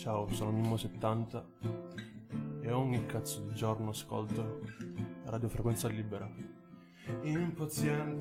Ciao, sono Mimmo70 e ogni cazzo di giorno ascolto radiofrequenza libera. Impaziente